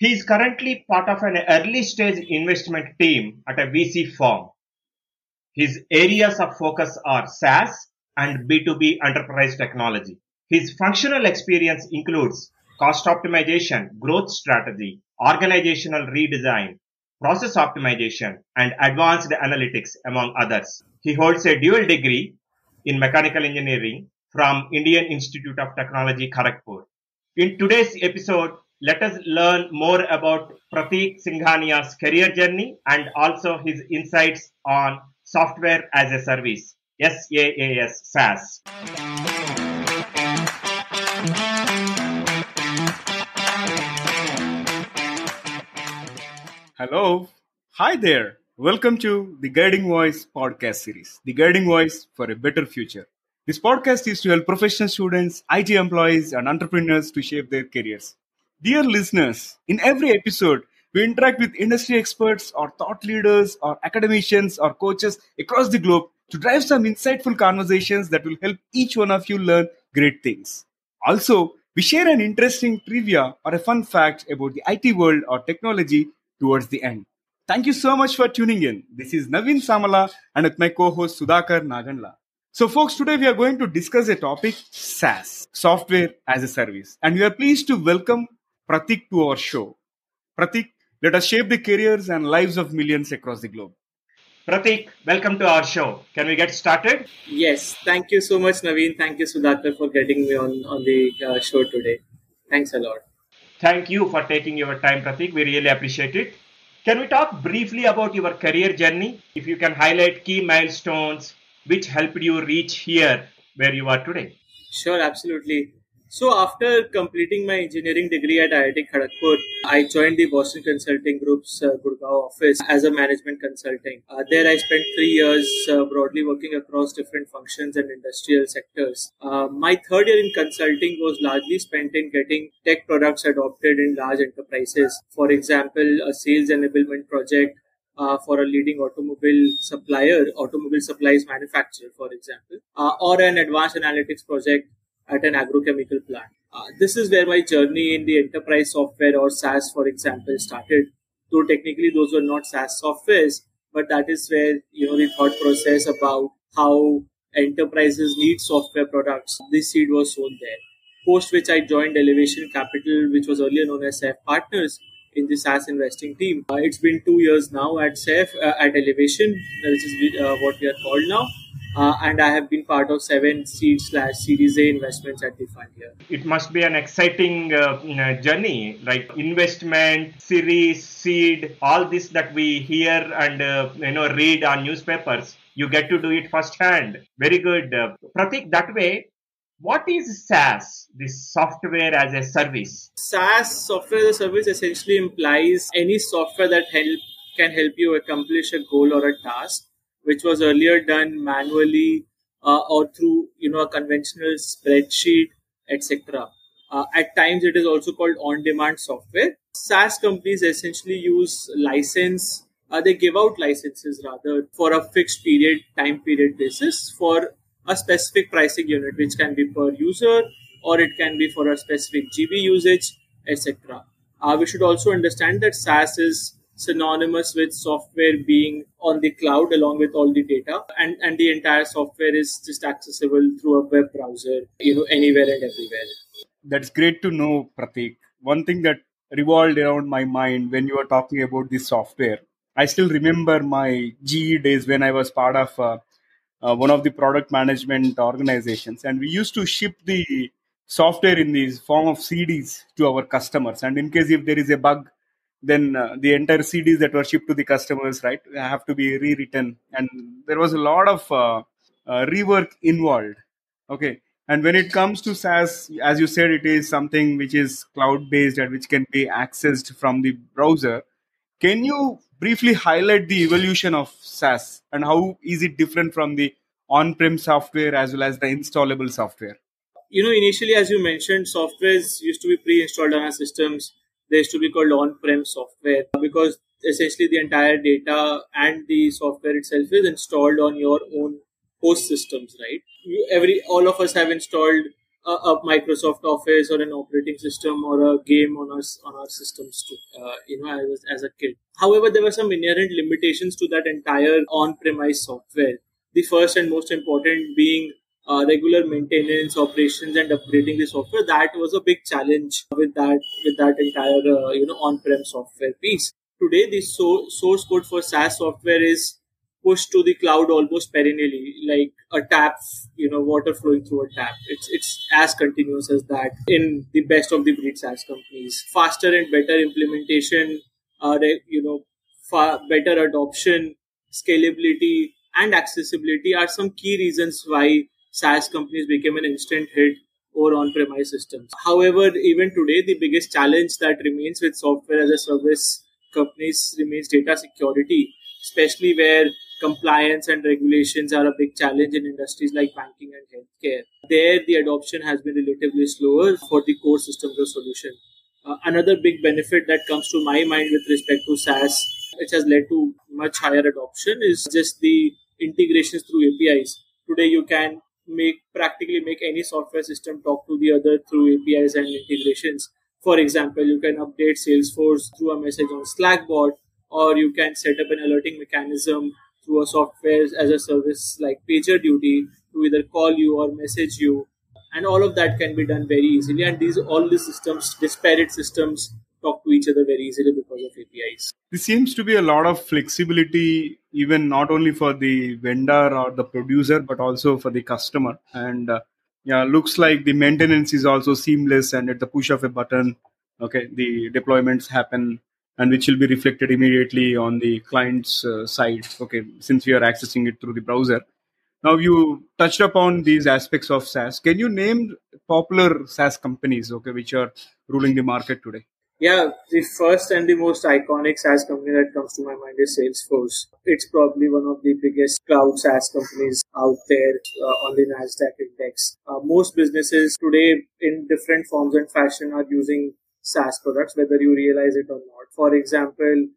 He is currently part of an early stage investment team at a VC firm. His areas of focus are SaaS and B2B enterprise technology. His functional experience includes cost optimization, growth strategy, organizational redesign, process optimization, and advanced analytics, among others. He holds a dual degree in mechanical engineering from Indian Institute of Technology, Kharagpur. In today's episode, let us learn more about Prateek Singhania's career journey and also his insights on software as a service, SaaS, SaaS. Hello. Hi there. Welcome to the Guiding Voice podcast series, The Guiding Voice for a Better Future. This podcast is to help professional students, IT employees, and entrepreneurs to shape their careers. Dear listeners, in every episode, we interact with industry experts or thought leaders or academicians or coaches across the globe to drive some insightful conversations that will help each one of you learn great things. Also, we share an interesting trivia or a fun fact about the IT world or technology towards the end. Thank you so much for tuning in. This is Naveen Samala and with my co-host Sudhakar Nagandla. So folks, today we are going to discuss a topic SaaS, software as a service. And we are pleased to welcome Prateek to our show. Prateek, let us shape the careers and lives of millions across the globe. Prateek, welcome to our show. Can we get started? Yes, thank you so much, Naveen. Thank you, Sudhakar, for getting me on, on the uh, show today. Thanks a lot. Thank you for taking your time, Prateek. We really appreciate it. Can we talk briefly about your career journey? If you can highlight key milestones which helped you reach here where you are today. Sure, absolutely. So after completing my engineering degree at IIT Kharagpur, I joined the Boston Consulting Group's uh, Gurgaon office as a management consulting. Uh, there I spent three years uh, broadly working across different functions and industrial sectors. Uh, my third year in consulting was largely spent in getting tech products adopted in large enterprises. For example, a sales enablement project uh, for a leading automobile supplier, automobile supplies manufacturer, for example, uh, or an advanced analytics project at an agrochemical plant. Uh, this is where my journey in the enterprise software or SaaS, for example, started. Though technically those were not SaaS softwares, but that is where you know the thought process about how enterprises need software products. This seed was sown there. Post which I joined Elevation Capital, which was earlier known as SAIF Partners, in the SaaS investing team. Uh, it's been two years now at SAIF, uh, at Elevation, which is uh, what we are called now. Uh, and I have been part of seven seed slash Series A investments at the fund here. It must be an exciting uh, journey, like Investment, series, seed, all this that we hear and uh, you know read on newspapers. You get to do it firsthand. Very good, uh, Prateek. That way, what is SaaS, this software as a service? SaaS, software as a service, essentially implies any software that help can help you accomplish a goal or a task which was earlier done manually uh, or through you know a conventional spreadsheet, etc. Uh, at times, it is also called on-demand software. SaaS companies essentially use license. Uh, they give out licenses rather for a fixed period, time period basis for a specific pricing unit, which can be per user or it can be for a specific GB usage, etc. Uh, we should also understand that SaaS is synonymous with software being on the cloud along with all the data. And, and the entire software is just accessible through a web browser you know anywhere and everywhere. That's great to know prateek. One thing that revolved around my mind when you were talking about this software i still remember my ge days when i was part of uh, uh, one of the product management organizations. And we used to ship the software in the form of cds to our customers. And in case if there is a bug then uh, the entire CDs that were shipped to the customers, right, have to be rewritten, and there was a lot of uh, uh, rework involved. Okay, and when it comes to SaaS, as you said, it is something which is cloud based and which can be accessed from the browser. Can you briefly highlight the evolution of SaaS and how is it different from the on-prem software as well as the installable software? You know, initially, as you mentioned, softwares used to be pre-installed on our systems they used to be called on-prem software because essentially the entire data and the software itself is installed on your own host systems, right? You, every all of us have installed a, a, Microsoft Office or an operating system or a game on our on our systems too. Uh, you know, as, as a kid. However, there were some inherent limitations to that entire on-premise software. The first and most important being uh, regular maintenance, operations, and upgrading the software. That was a big challenge with that with that entire uh, you know on-prem software piece. Today, the so- source code for SaaS software is pushed to the cloud almost perennially, like a tap, you know, water flowing through a tap. It's it's as continuous as that in the best of the breed SaaS companies. Faster and better implementation, uh, you know, far better adoption, scalability, and accessibility are some key reasons why SaaS companies became an instant hit over on-premise systems. However, even today, the biggest challenge that remains with software as a service companies remains data security, especially where compliance and regulations are a big challenge in industries like banking and healthcare. There, the adoption has been relatively slower for the core systems of solution. Uh, another big benefit that comes to my mind with respect to SaaS, which has led to much higher adoption, is just the integrations through APIs. Today, you can make practically make any software system talk to the other through APIs and integrations. For example, you can update Salesforce through a message on Slackbot, or you can set up an alerting mechanism through a software as a service like PagerDuty to either call you or message you. And all of that can be done very easily. And these all these systems, disparate systems, each other very easily because of APIs. There seems to be a lot of flexibility, even not only for the vendor or the producer, but also for the customer. And uh, yeah, looks like the maintenance is also seamless, and at the push of a button, okay, the deployments happen and which will be reflected immediately on the client's uh, side okay since we are accessing it through the browser now you touched upon these aspects of saas can you name popular saas companies okay which are ruling the market today yeah, the first and the most iconic SaaS company that comes to my mind is Salesforce. It's probably one of the biggest cloud SaaS companies out there uh, on the NASDAQ index. Uh, most businesses today, in different forms and fashion, are using SaaS products, whether you realize it or not. For example,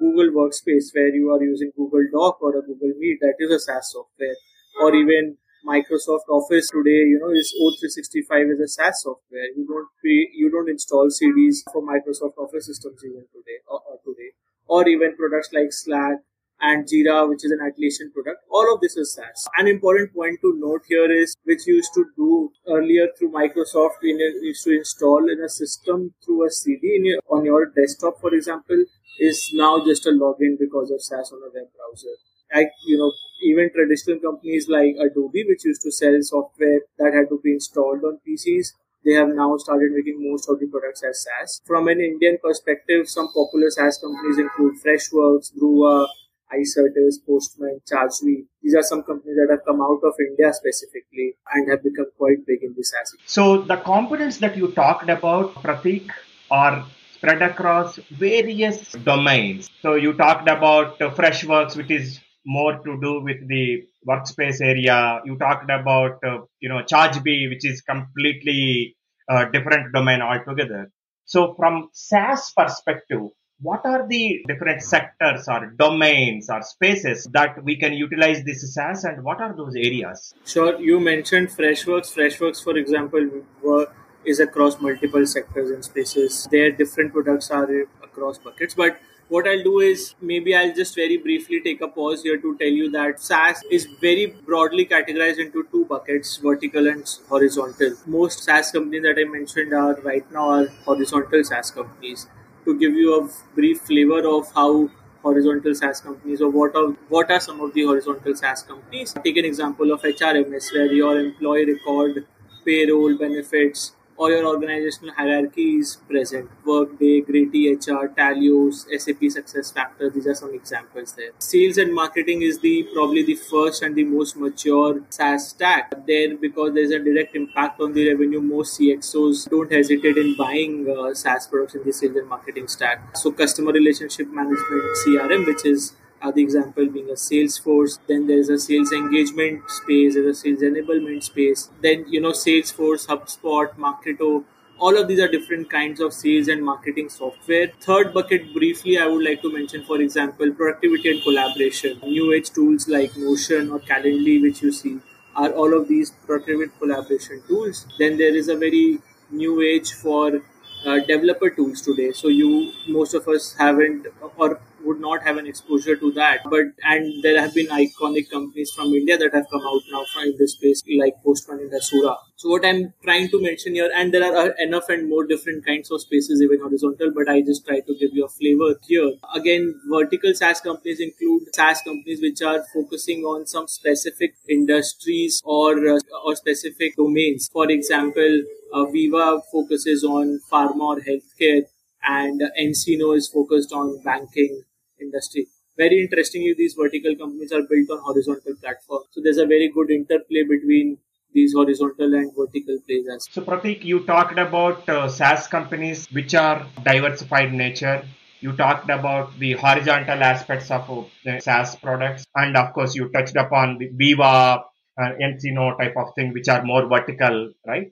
Google Workspace where you are using Google Doc or a Google Meet, that is a SaaS software. Or even Microsoft Office today, you know, is O365 is a SaaS software. You don't pay, you don't install CDs for Microsoft Office systems even today or, or today. Or even products like Slack and Jira, which is an Atlassian product. All of this is SaaS. An important point to note here is, which used to do earlier through Microsoft, you used to install in a system through a CD your, on your desktop, for example, is now just a login because of SaaS on a web browser. Like, you know, even traditional companies like Adobe, which used to sell software that had to be installed on PCs, they have now started making most of the products as SaaS. From an Indian perspective, some popular SaaS companies include Freshworks, Druva, iCertis, Postman, ChargeBee. These are some companies that have come out of India specifically and have become quite big in this asset. So the components that you talked about, Prateek, are spread across various domains. So you talked about Freshworks, which is more to do with the workspace area. You talked about, uh, you know, ChargeBee, which is completely uh, different domain altogether. So from SaaS perspective, what are the different sectors or domains or spaces that we can utilize this SaaS and what are those areas? Sure, you mentioned Freshworks. Freshworks, for example, were, is across multiple sectors and spaces. Their different products are across buckets, but what I'll do is maybe I'll just very briefly take a pause here to tell you that SaaS is very broadly categorized into two buckets, vertical and horizontal. Most SaaS companies that I mentioned are right now are horizontal SaaS companies to give you a brief flavor of how horizontal SaaS companies or what are what are some of the horizontal SaaS companies. Take an example of HRMS where your employee record, payroll, benefits, or your organizational hierarchy is present. Workday, greytHR, Talios, SAP SuccessFactors, these are some examples there. Sales and marketing is the probably the first and the most mature SaaS stack there because there's a direct impact on the revenue. Most CXOs don't hesitate in buying uh, SaaS products in the sales and marketing stack. So customer relationship management CRM, which is the example being a Salesforce. Then there's a sales engagement space, there's a sales enablement space. Then, you know, Salesforce, HubSpot, Marketo. All of these are different kinds of sales and marketing software. Third bucket, briefly, I would like to mention, for example, productivity and collaboration. New age tools like Notion or Calendly, which you see are all of these productivity collaboration tools. Then there is a very new age for uh, developer tools today. So you most of us haven't or not have an exposure to that. But and there have been iconic companies from India that have come out now from this space, like Postman and Hasura. So what I'm trying to mention here, and there are enough and more different kinds of spaces, even horizontal. But I just try to give you a flavor here. Again, vertical SaaS companies include SaaS companies which are focusing on some specific industries or uh, or specific domains. For example, uh, Veeva focuses on pharma or healthcare, and uh, nCino is focused on banking industry. Very interestingly, these vertical companies are built on horizontal platforms. So there's a very good interplay between these horizontal and vertical plays as So Prateek, you talked about uh, SaaS companies which are diversified nature. You talked about the horizontal aspects of uh, SaaS products, and of course, you touched upon the Veeva, uh, nCino type of thing, which are more vertical, right?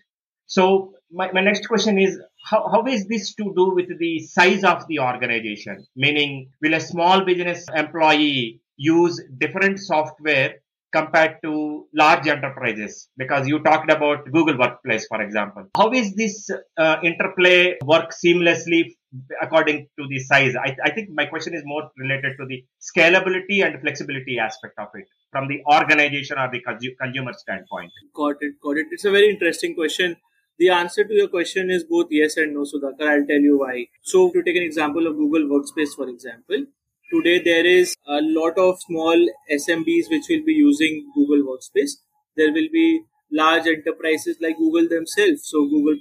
So my, my next question is how, how is this to do with the size of the organization? Meaning, will a small business employee use different software compared to large enterprises? Because you talked about Google Workplace, for example. How is this uh, interplay work seamlessly according to the size? I, I think my question is more related to the scalability and flexibility aspect of it from the organization or the consumer standpoint. Got it, got it. It's a very interesting question the answer to your question is both yes and no, Sudhakar. I'll tell you why. So, to take an example of Google Workspace, for example, today there is a lot of small SMBs which will be using Google Workspace. There will be large enterprises like Google themselves. So, Google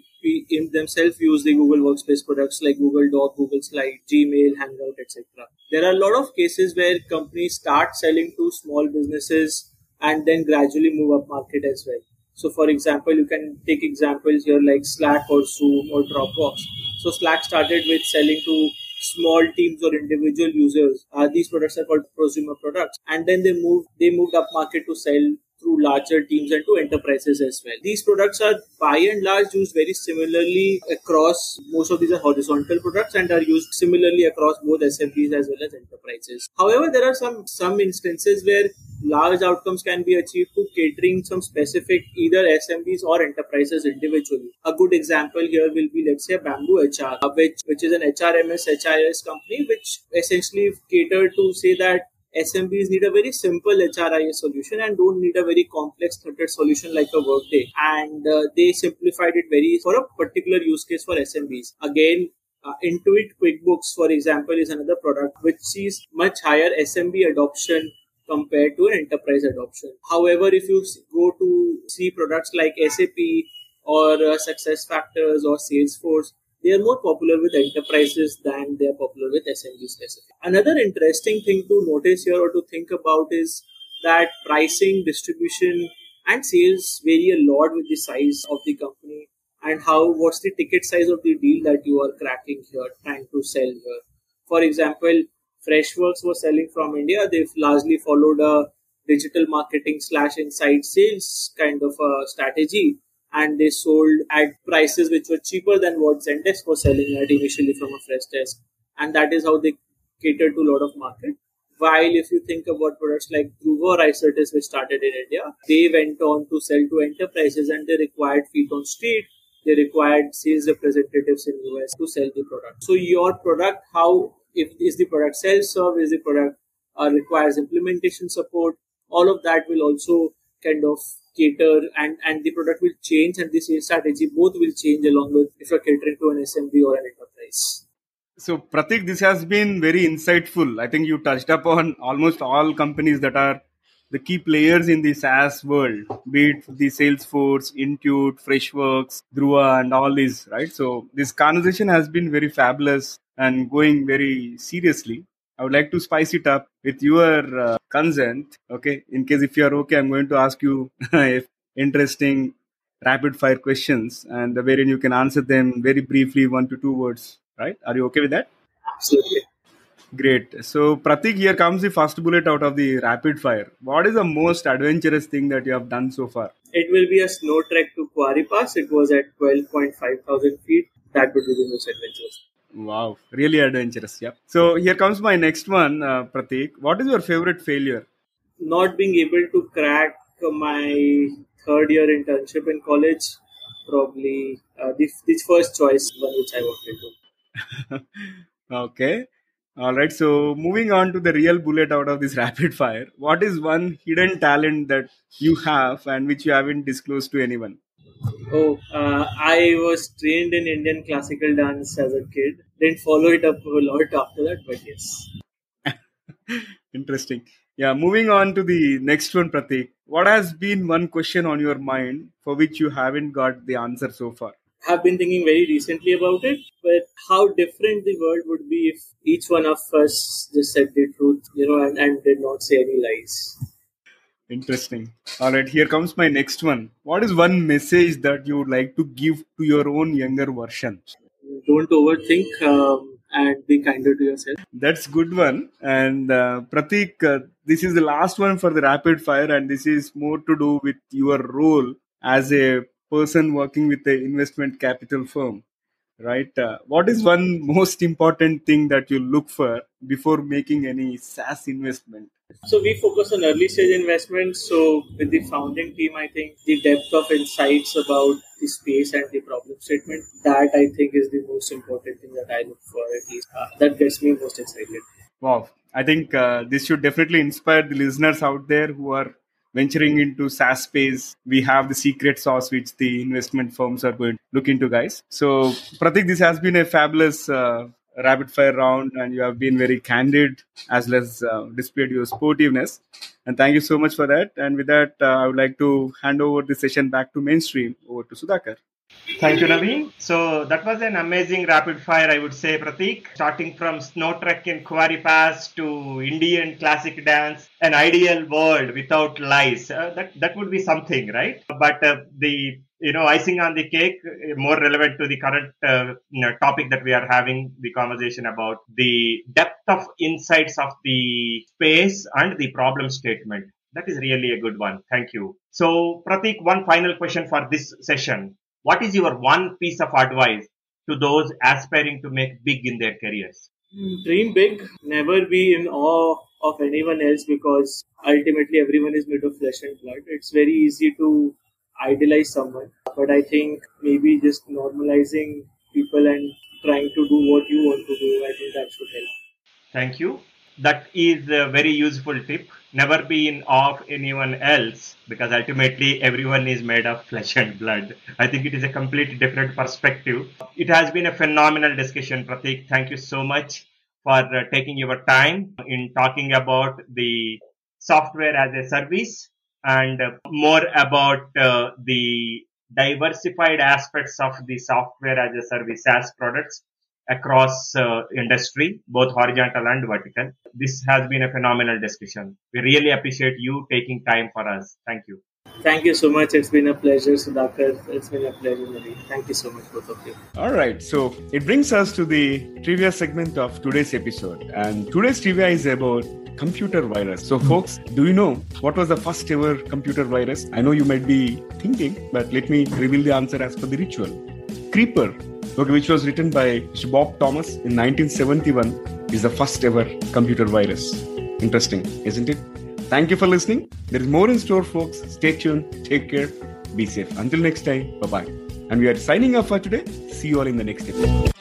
themselves use the Google Workspace products like Google Doc, Google Slide, Gmail, Hangout, etc. There are a lot of cases where companies start selling to small businesses and then gradually move up market as well. So, for example, you can take examples here like Slack or Zoom or Dropbox. So, Slack started with selling to small teams or individual users. Uh, these products are called prosumer products, and then they moved they moved up market to sell through larger teams and to enterprises as well. These products are by and large used very similarly across most of these are horizontal products and are used similarly across both SMBs as well as enterprises. However, there are some some instances where large outcomes can be achieved through catering some specific either SMBs or enterprises individually. A good example here will be let's say Bamboo HR, which which is an HRMS HRIS company which essentially cater to say that SMBs need a very simple HRIS solution and don't need a very complex threaded solution like a Workday. And uh, they simplified it very for a particular use case for SMBs. Again, uh, Intuit QuickBooks, for example, is another product which sees much higher SMB adoption compared to an enterprise adoption. However, if you go to see products like SAP or uh, SuccessFactors or Salesforce, they are more popular with enterprises than they are popular with SMB specific. Another interesting thing to notice here or to think about is that pricing, distribution, and sales vary a lot with the size of the company and how what's the ticket size of the deal that you are cracking here, trying to sell here. For example, Freshworks was selling from India. They've largely followed a digital marketing slash inside sales kind of a strategy and they sold at prices which were cheaper than what Zendesk was selling at initially from a Freshdesk. And that is how they cater to a lot of market. While if you think about products like or Icertis, which started in India, they went on to sell to enterprises and they required feet on street. They required sales representatives in US to sell the product. So your product, how if is the product self-serve, is the product uh, requires implementation support, all of that will also kind of cater and, and the product will change and the sales strategy both will change along with if you're catering to an SMB or an enterprise. So Prateek, this has been very insightful. I think you touched upon almost all companies that are the key players in the SaaS world, be it the Salesforce, Intuit, Freshworks, Druva, and all these, right? So this conversation has been very fabulous and going very seriously. I would like to spice it up with your uh, consent. Okay, in case if you are okay, I'm going to ask you if interesting rapid fire questions and wherein you can answer them very briefly, one to two words. Right? Are you okay with that? Absolutely. Great. So, Prateek, here comes the first bullet out of the rapid fire. What is the most adventurous thing that you have done so far? It will be a snow trek to Kuari Pass. It was at 12.5 thousand feet. That would be the most adventurous. Wow, really adventurous. Yeah. So here comes my next one, uh, Prateek. What is your favorite failure? Not being able to crack my third year internship in college, probably uh, the, the first choice one which I wanted to. okay. All right. So moving on to the real bullet out of this rapid fire, what is one hidden talent that you have and which you haven't disclosed to anyone? Oh, uh, I was trained in Indian classical dance as a kid. Didn't follow it up a lot after that, but yes. Interesting. Yeah, moving on to the next one, Prateek. What has been one question on your mind for which you haven't got the answer so far? have been thinking very recently about it, but how different the world would be if each one of us just said the truth, you know, and, and did not say any lies. Interesting. All right, here comes my next one. What is one message that you would like to give to your own younger version? Don't overthink. Um, and be kinder to yourself. That's good one. And uh, Prateek, uh, this is the last one for the rapid fire, and this is more to do with your role as a person working with the investment capital firm. Right? Uh, what is one most important thing that you look for before making any SaaS investment? So we focus on early stage investments. So with the founding team, I think the depth of insights about the space and the problem statement that I think is the most important thing that I look for. At least uh, that gets me most excited. Wow, I think uh, this should definitely inspire the listeners out there who are venturing into SaaS space. We have the secret sauce which the investment firms are going to look into, guys. So Prateek, this has been a fabulous uh, rapid fire round and you have been very candid as well as uh, displayed your sportiveness and thank you so much for that and with that uh, i would like to hand over the session back to mainstream over to sudhakar Thank you, Naveen. So that was an amazing rapid fire, I would say, Prateek. Starting from snow trek in Kuari Pass to Indian classic dance, an ideal world without lies. Uh, that that would be something, right? But uh, the you know icing on the cake, uh, more relevant to the current uh, you know, topic that we are having the conversation about the depth of insights of the space and the problem statement. That is really a good one. Thank you. So, Prateek, one final question for this session what is your one piece of advice to those aspiring to make big in their careers? Dream big, never be in awe of anyone else because ultimately everyone is made of flesh and blood. It's very easy to idolize someone, but I think maybe just normalizing people and trying to do what you want to do, I think that should help. Thank you. That is a very useful tip never be in awe of anyone else because ultimately everyone is made of flesh and blood. I think it is a completely different perspective. It has been a phenomenal discussion, Prateek. Thank you so much for uh, taking your time in talking about the software as a service and uh, more about uh, the diversified aspects of the software as a service as products across uh, industry, both horizontal and vertical. This has been a phenomenal discussion. We really appreciate you taking time for us. Thank you. Thank you so much. It's been a pleasure, Sudhakar. It's been a pleasure, Nari. Thank you so much, both of you. All right. So it brings us to the trivia segment of today's episode. And today's trivia is about computer virus. So, folks, do you know what was the first ever computer virus? I know you might be thinking, but let me reveal the answer as per the ritual. Creeper okay, which was written by Bob Thomas in 1971, is the first ever computer virus. Interesting, isn't it? Thank you for listening. There is more in store, folks. Stay tuned. Take care. Be safe. Until next time, bye bye. And we are signing off for today. See you all in the next episode.